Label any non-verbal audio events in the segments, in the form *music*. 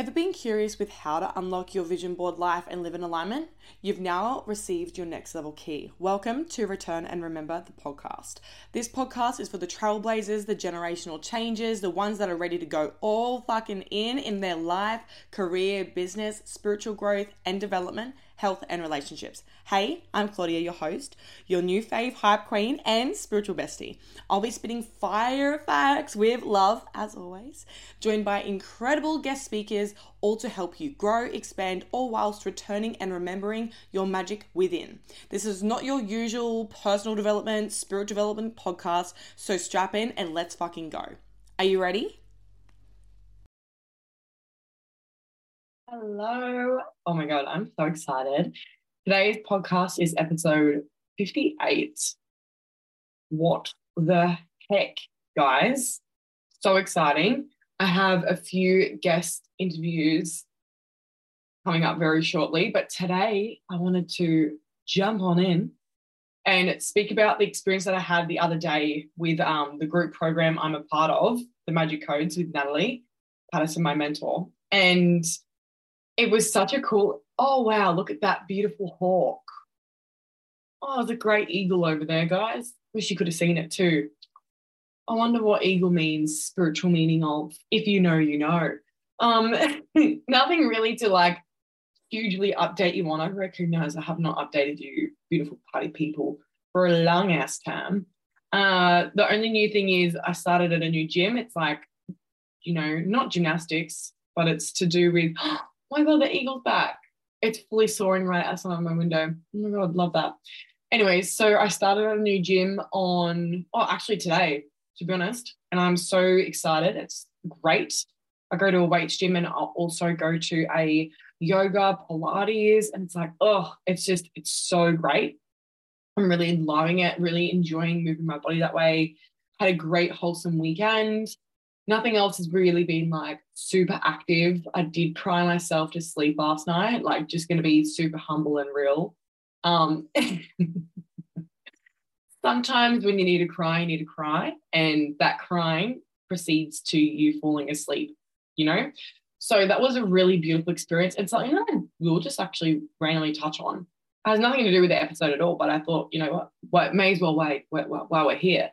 Ever been curious with how to unlock your vision board life and live in alignment? You've now received your next level key. Welcome to Return and Remember the podcast. This podcast is for the trailblazers, the generational changes, the ones that are ready to go all fucking in in their life, career, business, spiritual growth, and development health, and relationships. Hey, I'm Claudia, your host, your new fave hype queen and spiritual bestie. I'll be spitting fire facts with love, as always, joined by incredible guest speakers, all to help you grow, expand, all whilst returning and remembering your magic within. This is not your usual personal development, spirit development podcast, so strap in and let's fucking go. Are you ready? Hello. Oh my God, I'm so excited. Today's podcast is episode 58. What the heck, guys? So exciting. I have a few guest interviews coming up very shortly, but today I wanted to jump on in and speak about the experience that I had the other day with um, the group program I'm a part of, the Magic Codes with Natalie Patterson, my mentor. And it was such a cool, oh wow, look at that beautiful hawk. Oh, there's a great eagle over there, guys. Wish you could have seen it too. I wonder what eagle means, spiritual meaning of. If you know, you know. Um, *laughs* nothing really to like hugely update you on. I recognize I have not updated you, beautiful party people, for a long ass time. Uh, the only new thing is I started at a new gym. It's like, you know, not gymnastics, but it's to do with *gasps* oh my god, the eagle's back. It's fully soaring right outside my window. Oh my god, love that. Anyways, so I started a new gym on, oh, actually today, to be honest, and I'm so excited. It's great. I go to a weights gym and I'll also go to a yoga, Pilates, and it's like, oh, it's just, it's so great. I'm really loving it, really enjoying moving my body that way. Had a great, wholesome weekend nothing else has really been like super active. I did cry myself to sleep last night, like just going to be super humble and real. Um, *laughs* sometimes when you need to cry, you need to cry, and that crying proceeds to you falling asleep, you know? So that was a really beautiful experience and something that I will just actually randomly touch on. It has nothing to do with the episode at all, but I thought, you know what, what may as well wait while we're here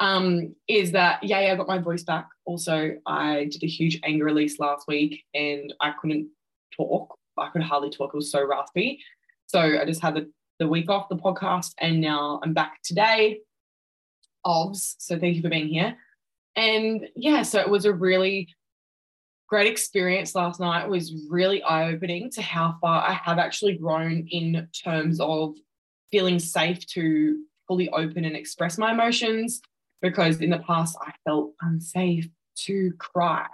um, is that yeah, yeah, I got my voice back. Also, I did a huge anger release last week and I couldn't talk. I could hardly talk. It was so raspy. So I just had the, the week off the podcast and now I'm back today. Ovs. So thank you for being here. And yeah, so it was a really great experience last night. It was really eye-opening to how far I have actually grown in terms of feeling safe to fully open and express my emotions because in the past I felt unsafe to cry.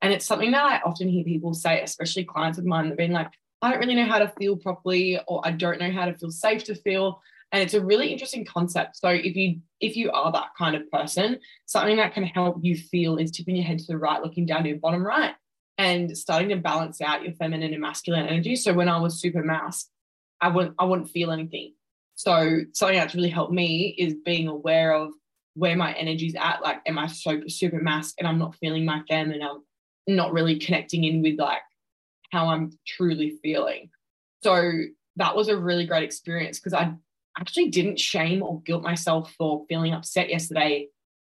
And it's something that I often hear people say, especially clients of mine that been like, I don't really know how to feel properly, or I don't know how to feel safe to feel. And it's a really interesting concept. So if you if you are that kind of person, something that can help you feel is tipping your head to the right, looking down to your bottom right, and starting to balance out your feminine and masculine energy. So when I was super masked, I wouldn't I wouldn't feel anything. So something that's really helped me is being aware of where my energy's at. Like, am I super, super masked and I'm not feeling my fem and I'm not really connecting in with like how I'm truly feeling. So that was a really great experience because I actually didn't shame or guilt myself for feeling upset yesterday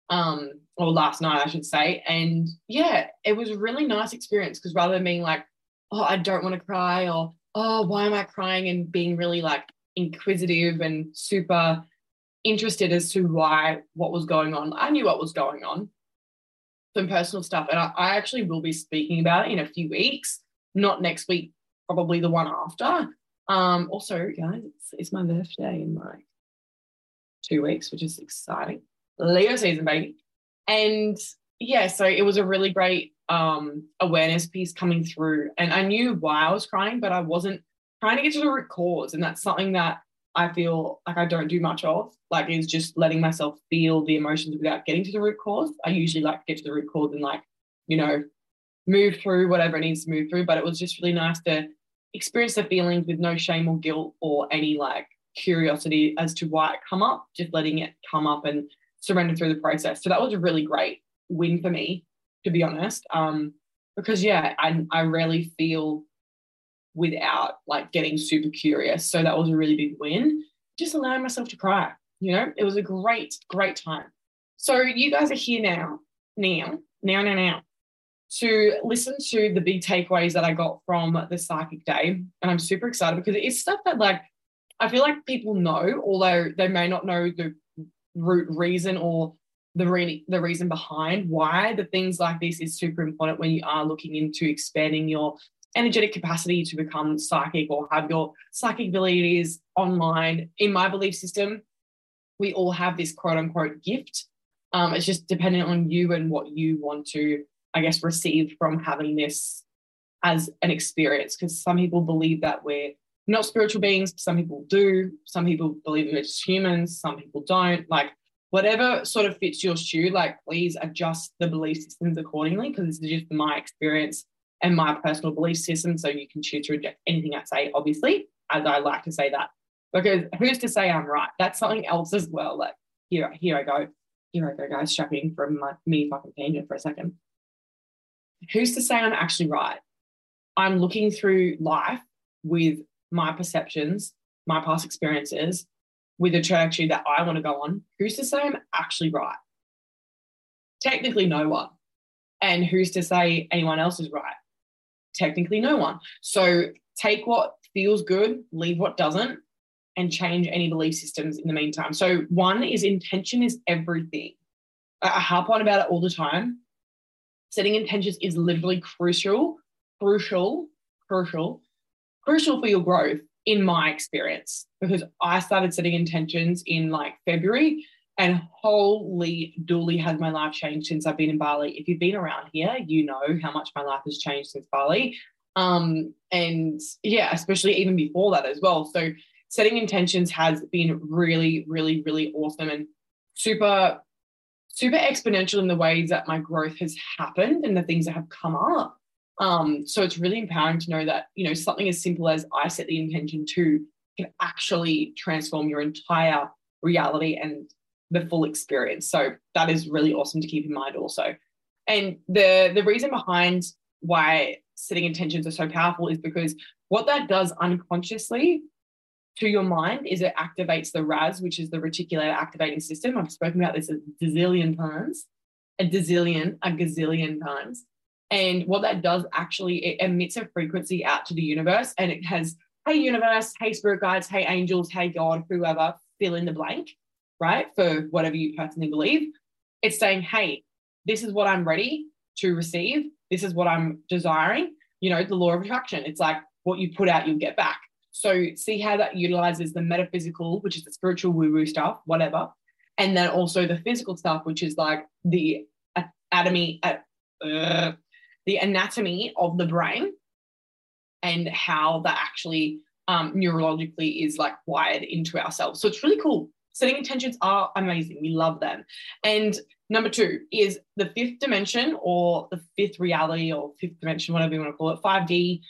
um or last night I should say and yeah it was a really nice experience because rather than being like oh I don't want to cry or oh why am I crying and being really like inquisitive and super interested as to why what was going on. I knew what was going on, some personal stuff, and I, I actually will be speaking about it in a few weeks, not next week, probably the one after. Um, also, guys, it's, it's my birthday in like two weeks, which is exciting. Leo season, baby. And yeah, so it was a really great um, awareness piece coming through. And I knew why I was crying, but I wasn't trying to get to the root cause. And that's something that I feel like I don't do much of, like is just letting myself feel the emotions without getting to the root cause. I usually like get to the root cause and like, you know, move through whatever it needs to move through. But it was just really nice to experience the feelings with no shame or guilt or any like curiosity as to why it come up, just letting it come up and surrender through the process. So that was a really great win for me, to be honest. Um, because yeah, I I rarely feel without like getting super curious. So that was a really big win. Just allowing myself to cry. You know, it was a great, great time. So you guys are here now, now, now, now, now, to listen to the big takeaways that I got from the psychic day. And I'm super excited because it's stuff that like I feel like people know, although they may not know the root reason or the re- the reason behind why the things like this is super important when you are looking into expanding your energetic capacity to become psychic or have your psychic abilities online. In my belief system, we all have this quote unquote gift. Um, it's just dependent on you and what you want to, I guess, receive from having this as an experience. Because some people believe that we're not spiritual beings, some people do. Some people believe we're just humans, some people don't. Like, whatever sort of fits your shoe, like, please adjust the belief systems accordingly because this is just my experience and my personal belief system. So you can choose to reject anything I say, obviously, as I like to say that. Because who's to say I'm right? That's something else as well. Like here, here I go. Here I go, guys, strapping from my me fucking tangent for a second. Who's to say I'm actually right? I'm looking through life with my perceptions, my past experiences, with a trajectory that I want to go on. Who's to say I'm actually right? Technically, no one. And who's to say anyone else is right? Technically no one. So take what feels good, leave what doesn't, and change any belief systems in the meantime. So, one is intention is everything. I harp on about it all the time. Setting intentions is literally crucial, crucial, crucial, crucial for your growth, in my experience, because I started setting intentions in like February and holy dooly has my life changed since I've been in Bali. If you've been around here, you know how much my life has changed since Bali. Um, and yeah, especially even before that as well. So setting intentions has been really, really, really awesome and super, super exponential in the ways that my growth has happened and the things that have come up. Um, so it's really empowering to know that, you know, something as simple as I set the intention to can actually transform your entire reality and the full experience. So that is really awesome to keep in mind also. And the the reason behind why setting intentions are so powerful is because what that does unconsciously to your mind is it activates the RAS, which is the reticular activating system. I've spoken about this a gazillion times, a gazillion, a gazillion times. And what that does actually, it emits a frequency out to the universe and it has, hey, universe, hey, spirit guides, hey, angels, hey, God, whoever, fill in the blank right? For whatever you personally believe. It's saying, hey, this is what I'm ready to receive. This is what I'm desiring. You know, the law of attraction. It's like what you put out, you'll get back. So see how that utilizes the metaphysical, which is the spiritual woo woo stuff, whatever. And then also the physical stuff, which is like the anatomy, uh, the anatomy of the brain and how that actually um, neurologically is like wired into ourselves. So it's really cool setting intentions are amazing. We love them. And number two is the fifth dimension or the fifth reality or fifth dimension, whatever you want to call it, 5D,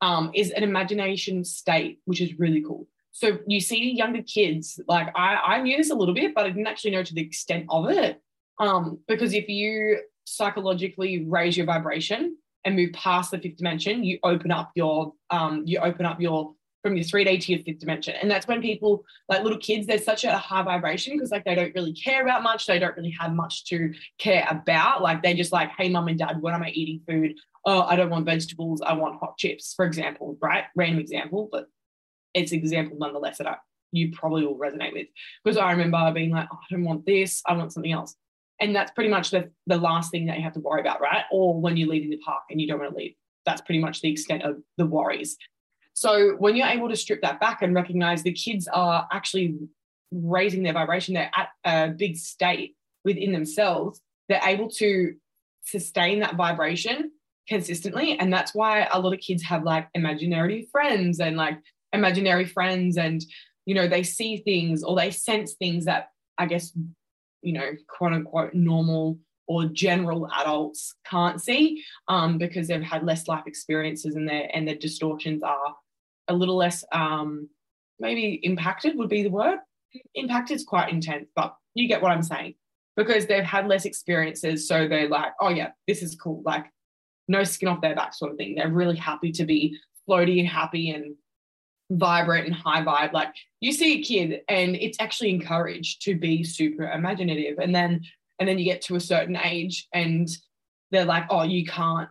um, is an imagination state, which is really cool. So you see younger kids, like I, I knew this a little bit, but I didn't actually know to the extent of it. Um, because if you psychologically raise your vibration and move past the fifth dimension, you open up your um, you open up your from your 3D to your fifth dimension. And that's when people, like little kids, there's such a high vibration because like they don't really care about much. They don't really have much to care about. Like they just like, hey, mom and dad, when am I eating food? Oh, I don't want vegetables. I want hot chips, for example, right? Random example, but it's an example nonetheless that I, you probably will resonate with. Because I remember being like, oh, I don't want this. I want something else. And that's pretty much the, the last thing that you have to worry about, right? Or when you're leaving the park and you don't want to leave. That's pretty much the extent of the worries. So when you're able to strip that back and recognize the kids are actually raising their vibration, they're at a big state within themselves, they're able to sustain that vibration consistently. And that's why a lot of kids have like imaginary friends and like imaginary friends and, you know, they see things or they sense things that I guess, you know, quote unquote normal or general adults can't see um, because they've had less life experiences and their and their distortions are a little less um, maybe impacted would be the word. Impacted is quite intense, but you get what I'm saying because they've had less experiences. So they're like, oh, yeah, this is cool. Like, no skin off their back sort of thing. They're really happy to be floaty and happy and vibrant and high vibe. Like you see a kid and it's actually encouraged to be super imaginative. And then and then you get to a certain age and they're like, oh, you can't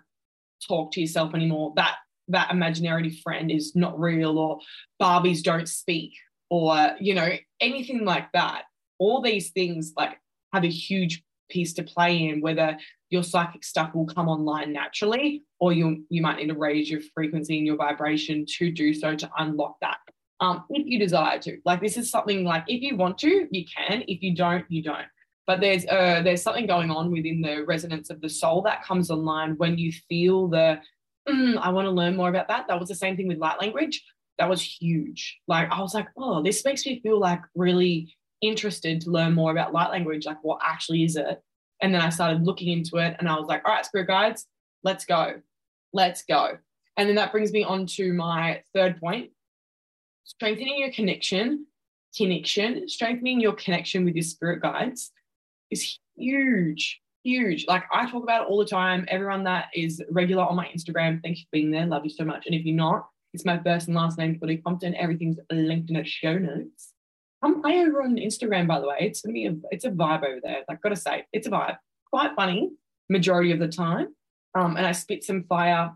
talk to yourself anymore. That that imaginary friend is not real, or Barbies don't speak, or you know, anything like that. All these things like have a huge piece to play in whether your psychic stuff will come online naturally or you you might need to raise your frequency and your vibration to do so to unlock that um, if you desire to. Like this is something like if you want to you can. If you don't you don't. But there's uh there's something going on within the resonance of the soul that comes online when you feel the mm, i want to learn more about that. That was the same thing with light language. That was huge. Like i was like oh this makes me feel like really interested to learn more about light language like what actually is it? And then I started looking into it and I was like, all right, spirit guides, let's go. Let's go. And then that brings me on to my third point. Strengthening your connection, connection, strengthening your connection with your spirit guides is huge, huge. Like I talk about it all the time. Everyone that is regular on my Instagram, thank you for being there. Love you so much. And if you're not, it's my first and last name, Billy Compton. Everything's linked in the show notes. I'm I over on Instagram, by the way. It's gonna be a, it's a vibe over there. Like, gotta say, it's a vibe. Quite funny majority of the time, um, and I spit some fire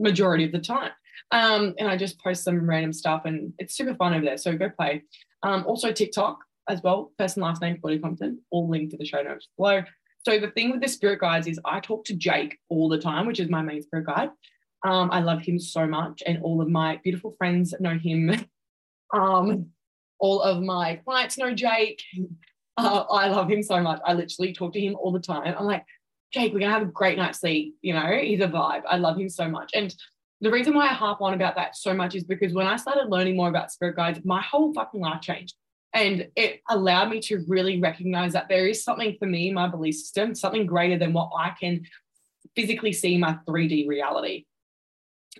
majority of the time. Um, and I just post some random stuff, and it's super fun over there. So go play. Um, also TikTok as well. First and last name, Claudia Compton. All linked to the show notes below. So the thing with the spirit guides is I talk to Jake all the time, which is my main spirit guide. Um, I love him so much, and all of my beautiful friends know him. *laughs* um, all of my clients know Jake. Uh, I love him so much. I literally talk to him all the time. I'm like, Jake, we're gonna have a great night's sleep. You know, he's a vibe. I love him so much. And the reason why I harp on about that so much is because when I started learning more about spirit guides, my whole fucking life changed. And it allowed me to really recognize that there is something for me, my belief system, something greater than what I can physically see in my 3D reality.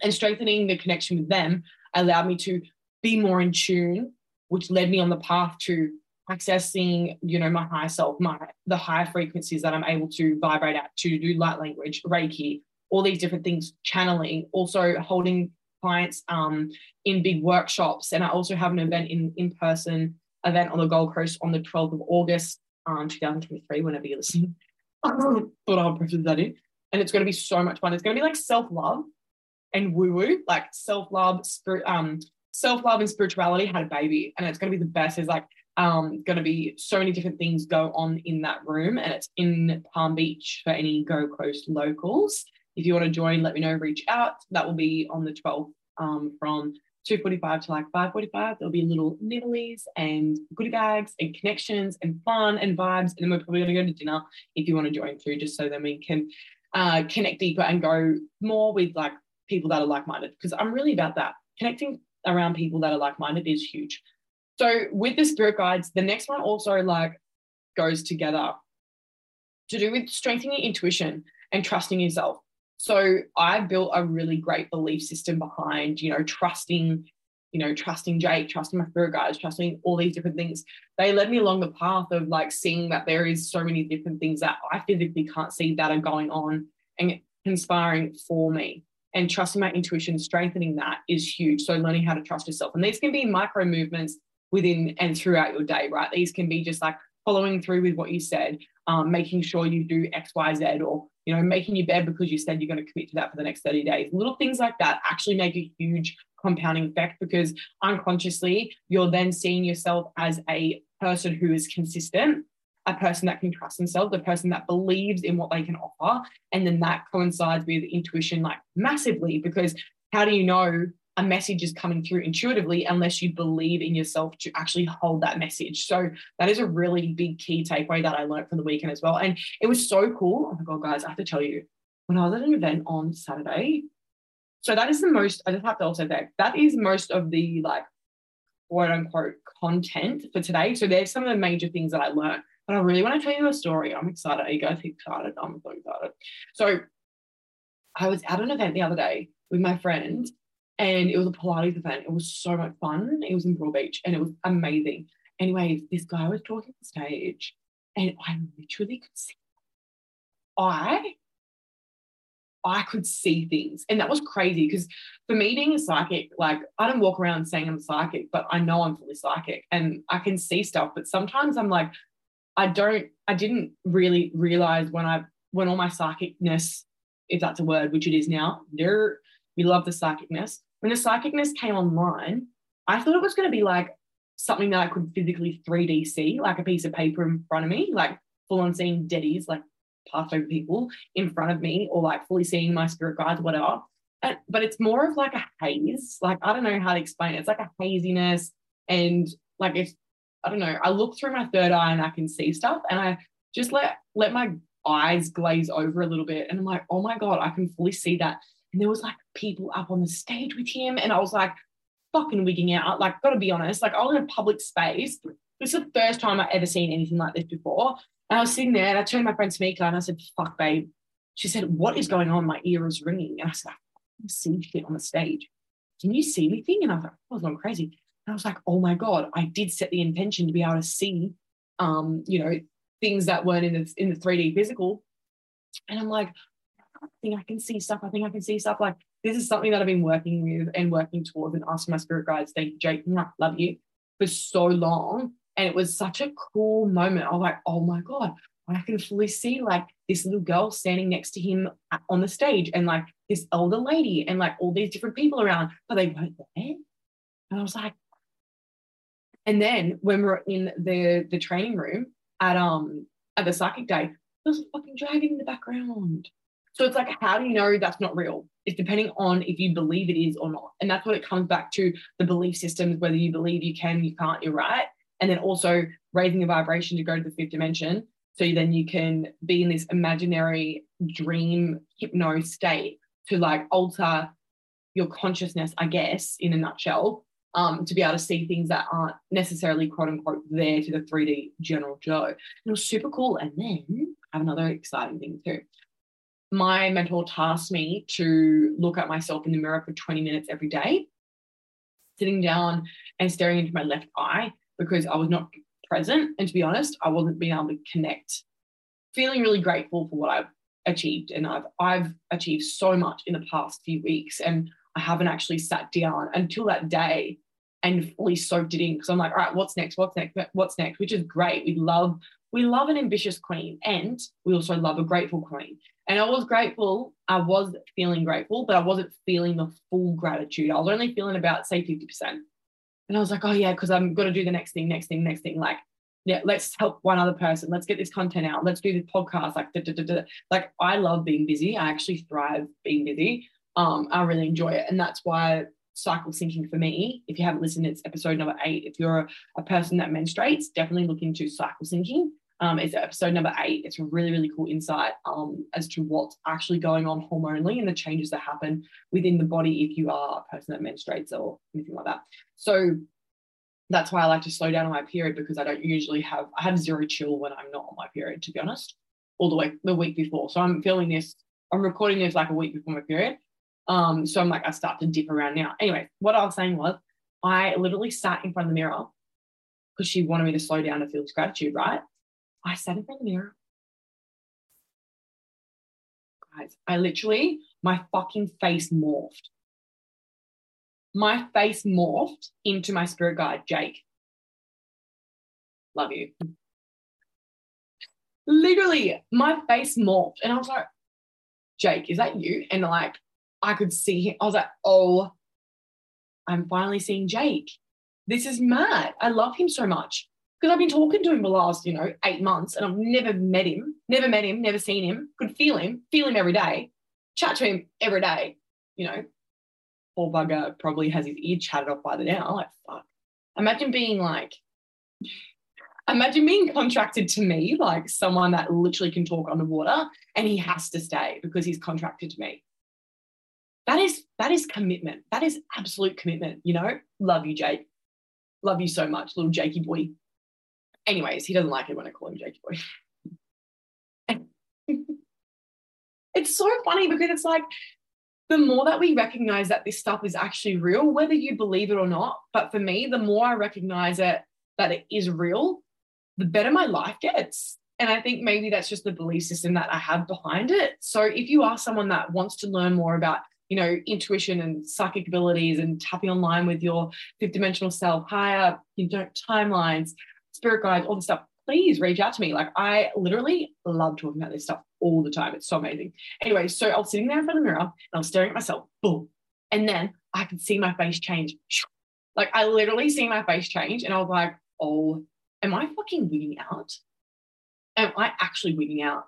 And strengthening the connection with them allowed me to be more in tune which led me on the path to accessing, you know, my higher self, my the higher frequencies that I'm able to vibrate at to do light language, Reiki, all these different things, channeling, also holding clients um, in big workshops. And I also have an event in in-person event on the Gold Coast on the 12th of August, um, 2023, whenever you're listening. *laughs* I'll preface that in. And it's going to be so much fun. It's going to be like self-love and woo-woo, like self-love, spirit, um, self-love and spirituality had a baby and it's going to be the best there's like um going to be so many different things go on in that room and it's in palm beach for any Gold Coast locals if you want to join let me know reach out that will be on the 12th um, from 2.45 to like 5.45 there'll be little nibblies and goodie bags and connections and fun and vibes and then we're probably going to go to dinner if you want to join through just so then we can uh, connect deeper and go more with like people that are like-minded because i'm really about that connecting around people that are like-minded is huge. So with the spirit guides, the next one also like goes together to do with strengthening intuition and trusting yourself. So I built a really great belief system behind, you know, trusting, you know, trusting Jake, trusting my spirit guides, trusting all these different things. They led me along the path of like seeing that there is so many different things that I physically can't see that are going on and conspiring for me and trusting my intuition, strengthening that is huge. So learning how to trust yourself. And these can be micro movements within and throughout your day, right? These can be just like following through with what you said, um, making sure you do X, Y, Z, or you know, making your bed because you said you're going to commit to that for the next 30 days. Little things like that actually make a huge compounding effect because unconsciously you're then seeing yourself as a person who is consistent a person that can trust themselves, a person that believes in what they can offer. And then that coincides with intuition like massively because how do you know a message is coming through intuitively unless you believe in yourself to actually hold that message. So that is a really big key takeaway that I learned from the weekend as well. And it was so cool. Oh my God, guys, I have to tell you, when I was at an event on Saturday, so that is the most, I just have to also say that is most of the like quote unquote content for today. So there's some of the major things that I learned. But I really want to tell you a story. I'm excited. Are you guys excited? I'm so excited. So I was at an event the other day with my friend, and it was a Pilates event. It was so much fun. It was in Broadbeach and it was amazing. Anyways, this guy was talking on stage, and I literally could see. I I could see things. And that was crazy because for me being a psychic, like I don't walk around saying I'm psychic, but I know I'm fully psychic and I can see stuff. But sometimes I'm like, I don't, I didn't really realize when I, when all my psychicness, if that's a word, which it is now, there, we love the psychicness. When the psychicness came online, I thought it was going to be like something that I could physically 3D see, like a piece of paper in front of me, like full on seeing deadies, like passed over people in front of me, or like fully seeing my spirit guides, whatever. And, but it's more of like a haze. Like, I don't know how to explain it. It's like a haziness. And like, it's, I don't know, I look through my third eye and I can see stuff. And I just let, let my eyes glaze over a little bit. And I'm like, oh my God, I can fully see that. And there was like people up on the stage with him. And I was like, fucking wigging out. Like, gotta be honest, like I was in a public space. This is the first time I've ever seen anything like this before. And I was sitting there and I turned my friend Tamika and I said, fuck, babe. She said, what is going on? My ear is ringing. And I said, I see shit on the stage. Can you see anything? And I was like, I was going crazy. And I was like, oh my God, I did set the intention to be able to see, um, you know, things that weren't in the, in the 3D physical. And I'm like, I think I can see stuff. I think I can see stuff. Like, this is something that I've been working with and working towards and asking my spirit guides, thank you, Jake, love you, for so long. And it was such a cool moment. I was like, oh my God, I can fully see like this little girl standing next to him on the stage and like this older lady and like all these different people around, but they weren't there. And I was like, and then when we are in the the training room at um at the psychic day, there was a fucking dragon in the background. So it's like, how do you know that's not real? It's depending on if you believe it is or not. And that's what it comes back to the belief systems, whether you believe you can, you can't, you're right. And then also raising the vibration to go to the fifth dimension. So then you can be in this imaginary dream hypno state to like alter your consciousness, I guess, in a nutshell, um, to be able to see things that aren't necessarily quote unquote there to the 3D general Joe. it was super cool. And then I have another exciting thing too my mentor tasked me to look at myself in the mirror for 20 minutes every day, sitting down and staring into my left eye because I was not present. And to be honest, I wasn't being able to connect. Feeling really grateful for what I've achieved. And I've I've achieved so much in the past few weeks. And I haven't actually sat down until that day and fully soaked it in because I'm like, all right, what's next? What's next? What's next? Which is great. We love we love an ambitious queen and we also love a grateful queen. And I was grateful. I was feeling grateful, but I wasn't feeling the full gratitude. I was only feeling about, say, 50%. And I was like, oh, yeah, because I'm going to do the next thing, next thing, next thing. Like, yeah, let's help one other person. Let's get this content out. Let's do the podcast. Like, da, da, da, like I love being busy. I actually thrive being busy. Um, I really enjoy it. And that's why cycle syncing for me, if you haven't listened, it's episode number eight. If you're a, a person that menstruates, definitely look into cycle syncing. Um, it's episode number eight. It's a really, really cool insight um, as to what's actually going on hormonally and the changes that happen within the body if you are a person that menstruates or anything like that. So that's why I like to slow down on my period because I don't usually have I have zero chill when I'm not on my period, to be honest, all the way the week before. So I'm feeling this, I'm recording this like a week before my period. Um, so I'm like, I start to dip around now. Anyway, what I was saying was I literally sat in front of the mirror because she wanted me to slow down and feel gratitude, right? I sat in front of the mirror. Guys, I literally, my fucking face morphed. My face morphed into my spirit guide, Jake. Love you. Literally, my face morphed. And I was like, Jake, is that you? And like, I could see him. I was like, oh, I'm finally seeing Jake. This is mad. I love him so much because I've been talking to him the last, you know, eight months and I've never met him, never met him, never seen him, could feel him, feel him every day, chat to him every day, you know. Poor bugger probably has his ear chatted off by the now. Like, fuck. Imagine being like, imagine being contracted to me, like someone that literally can talk underwater and he has to stay because he's contracted to me. That is that is commitment. That is absolute commitment, you know. Love you, Jake. Love you so much, little Jakey boy. Anyways, he doesn't like it when I call him Jakey Boy. *laughs* it's so funny because it's like the more that we recognize that this stuff is actually real, whether you believe it or not, but for me, the more I recognize it that it is real, the better my life gets. And I think maybe that's just the belief system that I have behind it. So if you are someone that wants to learn more about, you know, intuition and psychic abilities and tapping online with your fifth dimensional self, higher, you know, timelines, spirit guides, all the stuff, please reach out to me. Like I literally love talking about this stuff all the time. It's so amazing. Anyway, so I was sitting there in front of the mirror and I was staring at myself, boom. And then I could see my face change. Like I literally see my face change and I was like, oh, am I fucking wigging out? Am I actually wigging out?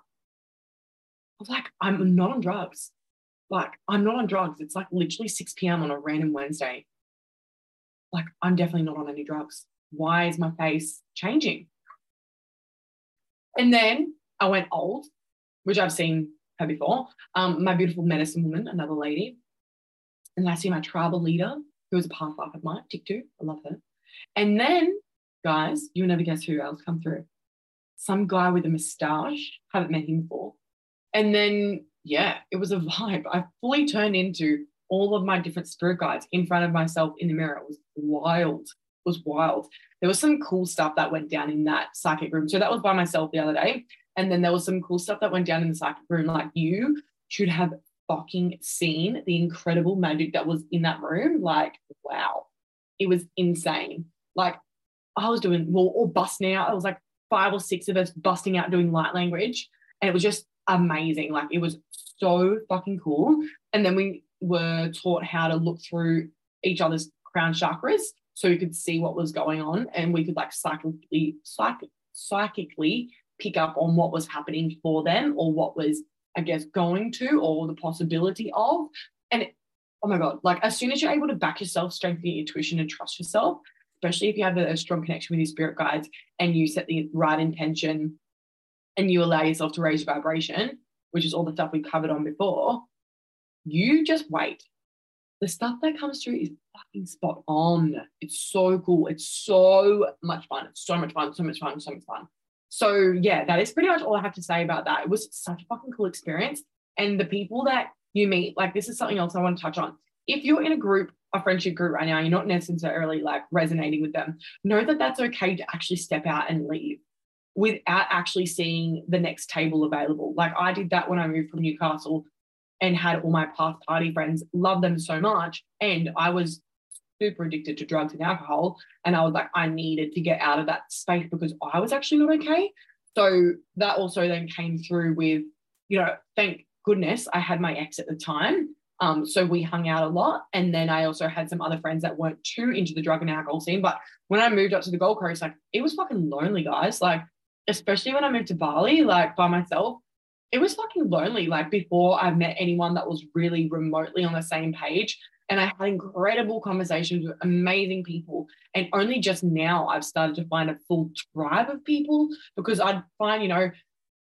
I was like, I'm not on drugs. Like, I'm not on drugs. It's like literally 6 p.m. on a random Wednesday. Like, I'm definitely not on any drugs. Why is my face changing? And then I went old, which I've seen her before. Um, my beautiful medicine woman, another lady. And I see my tribal leader, who was a past life of mine, Tiktu. I love her. And then, guys, you'll never guess who else come through. Some guy with a moustache. Haven't met him before. And then, yeah, it was a vibe. I fully turned into all of my different spirit guides in front of myself in the mirror. It was wild. Was wild. There was some cool stuff that went down in that psychic room. So that was by myself the other day. And then there was some cool stuff that went down in the psychic room. Like you should have fucking seen the incredible magic that was in that room. Like, wow, it was insane. Like, I was doing, well, all busting out. It was like five or six of us busting out doing light language. And it was just amazing. Like, it was so fucking cool. And then we were taught how to look through each other's crown chakras so we could see what was going on and we could like psychically, psych- psychically pick up on what was happening for them or what was I guess, going to or the possibility of. And it, oh my God, like as soon as you're able to back yourself, strengthen your intuition and trust yourself, especially if you have a, a strong connection with your spirit guides and you set the right intention and you allow yourself to raise your vibration, which is all the stuff we covered on before, you just wait. The stuff that comes through is fucking spot on. It's so cool. It's so much fun. It's so much fun, so much fun, so much fun. So yeah, that is pretty much all I have to say about that. It was such a fucking cool experience. And the people that you meet, like this is something else I want to touch on. If you're in a group, a friendship group right now, you're not necessarily like resonating with them, know that that's okay to actually step out and leave without actually seeing the next table available. Like I did that when I moved from Newcastle and had all my past party friends, love them so much. And I was super addicted to drugs and alcohol. And I was like, I needed to get out of that space because I was actually not okay. So that also then came through with, you know, thank goodness I had my ex at the time. Um, so we hung out a lot. And then I also had some other friends that weren't too into the drug and alcohol scene. But when I moved up to the Gold Coast, like it was fucking lonely, guys. Like, especially when I moved to Bali, like by myself, it was fucking lonely. Like before I met anyone that was really remotely on the same page and I had incredible conversations with amazing people. And only just now I've started to find a full tribe of people because I'd find, you know,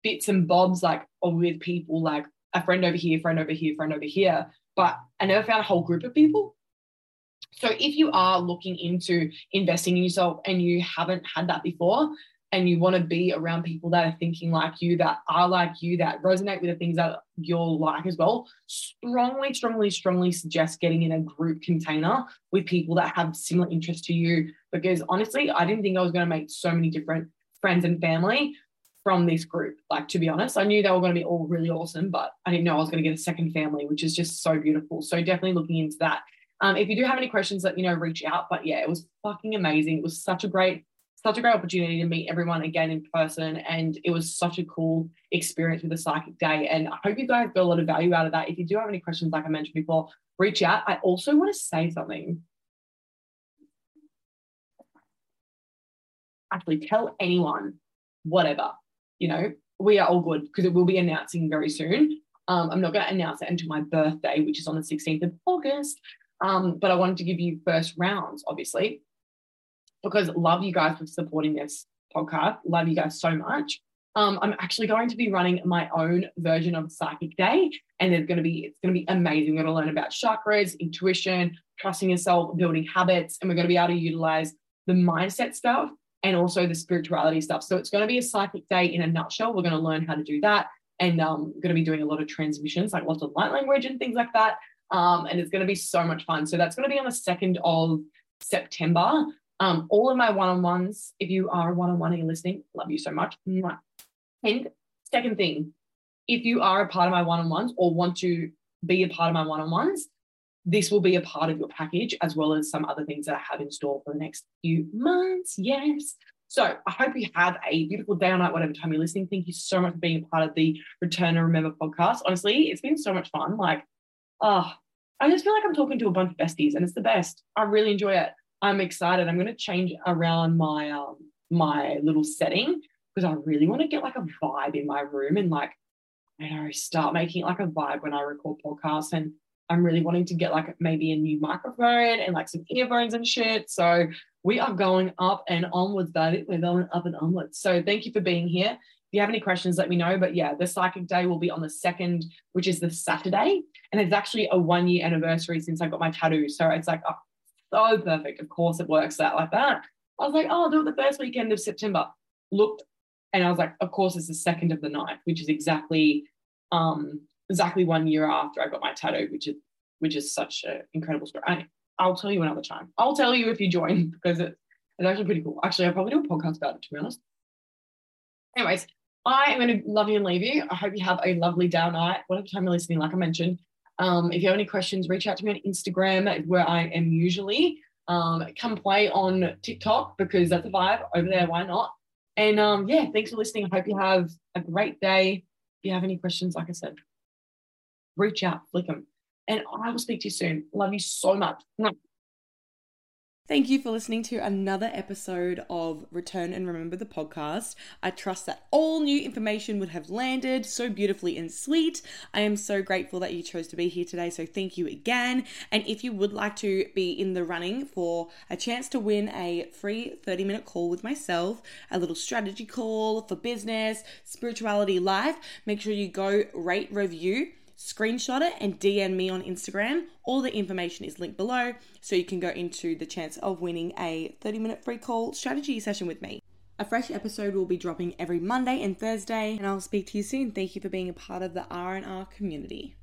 bits and bobs like with people like a friend over here, friend over here, friend over here. But I never found a whole group of people. So if you are looking into investing in yourself and you haven't had that before, and you want to be around people that are thinking like you, that are like you, that resonate with the things that you're like as well, strongly, strongly, strongly suggest getting in a group container with people that have similar interests to you. Because honestly, I didn't think I was going to make so many different friends and family from this group. Like, to be honest, I knew they were going to be all really awesome, but I didn't know I was going to get a second family, which is just so beautiful. So, definitely looking into that. Um, if you do have any questions, let me know, reach out. But yeah, it was fucking amazing. It was such a great such a great opportunity to meet everyone again in person. And it was such a cool experience with the psychic day. And I hope you guys got a lot of value out of that. If you do have any questions, like I mentioned before, reach out. I also want to say something. Actually, tell anyone, whatever, you know, we are all good because it will be announcing very soon. Um, I'm not going to announce it until my birthday, which is on the 16th of August. Um, but I wanted to give you first rounds, obviously because love you guys for supporting this podcast. Love you guys so much. Um, I'm actually going to be running my own version of Psychic Day, and it's going to be it's going to be amazing. We're going to learn about chakras, intuition, trusting yourself, building habits, and we're going to be able to utilize the mindset stuff and also the spirituality stuff. So it's going to be a Psychic Day in a nutshell. We're going to learn how to do that, and um, going to be doing a lot of transmissions, like lots of light language and things like that. Um, and it's going to be so much fun. So that's going to be on the second of September. Um, all of my one-on-ones, if you are a one-on-one and you're listening, love you so much. And second thing, if you are a part of my one on ones or want to be a part of my one on ones, this will be a part of your package as well as some other things that I have in store for the next few months. Yes. So I hope you have a beautiful day or night, whatever time you're listening. Thank you so much for being a part of the Return and Remember podcast. Honestly, it's been so much fun. Like, oh, I just feel like I'm talking to a bunch of besties and it's the best. I really enjoy it. I'm excited. I'm going to change around my um my little setting because I really want to get like a vibe in my room and like I know start making like a vibe when I record podcasts and I'm really wanting to get like maybe a new microphone and like some earphones and shit. So we are going up and onwards, baby. We're going up and onwards. So thank you for being here. If you have any questions, let me know. But yeah, the psychic day will be on the second, which is the Saturday. And it's actually a one year anniversary since I got my tattoo. So it's like, so perfect. Of course, it works out like that. I was like, oh, I'll do it the first weekend of September. Looked, and I was like, of course, it's the second of the night, which is exactly um exactly one year after I got my tattoo, which is which is such an incredible story. I, I'll tell you another time. I'll tell you if you join *laughs* because it, it's actually pretty cool. Actually, I'll probably do a podcast about it to be honest. Anyways, I am going to love you and leave you. I hope you have a lovely day night, whatever time you're listening. Like I mentioned, um, if you have any questions, reach out to me on Instagram, where I am usually. Um, come play on TikTok because that's a vibe over there. Why not? And um, yeah, thanks for listening. I hope you have a great day. If you have any questions, like I said, reach out, flick them. And I will speak to you soon. Love you so much. Thank you for listening to another episode of Return and Remember the podcast. I trust that all new information would have landed so beautifully and sweet. I am so grateful that you chose to be here today, so thank you again. And if you would like to be in the running for a chance to win a free 30 minute call with myself, a little strategy call for business, spirituality, life, make sure you go rate, review screenshot it and DM me on Instagram. All the information is linked below so you can go into the chance of winning a 30 minute free call strategy session with me. A fresh episode will be dropping every Monday and Thursday, and I'll speak to you soon. Thank you for being a part of the R&R community.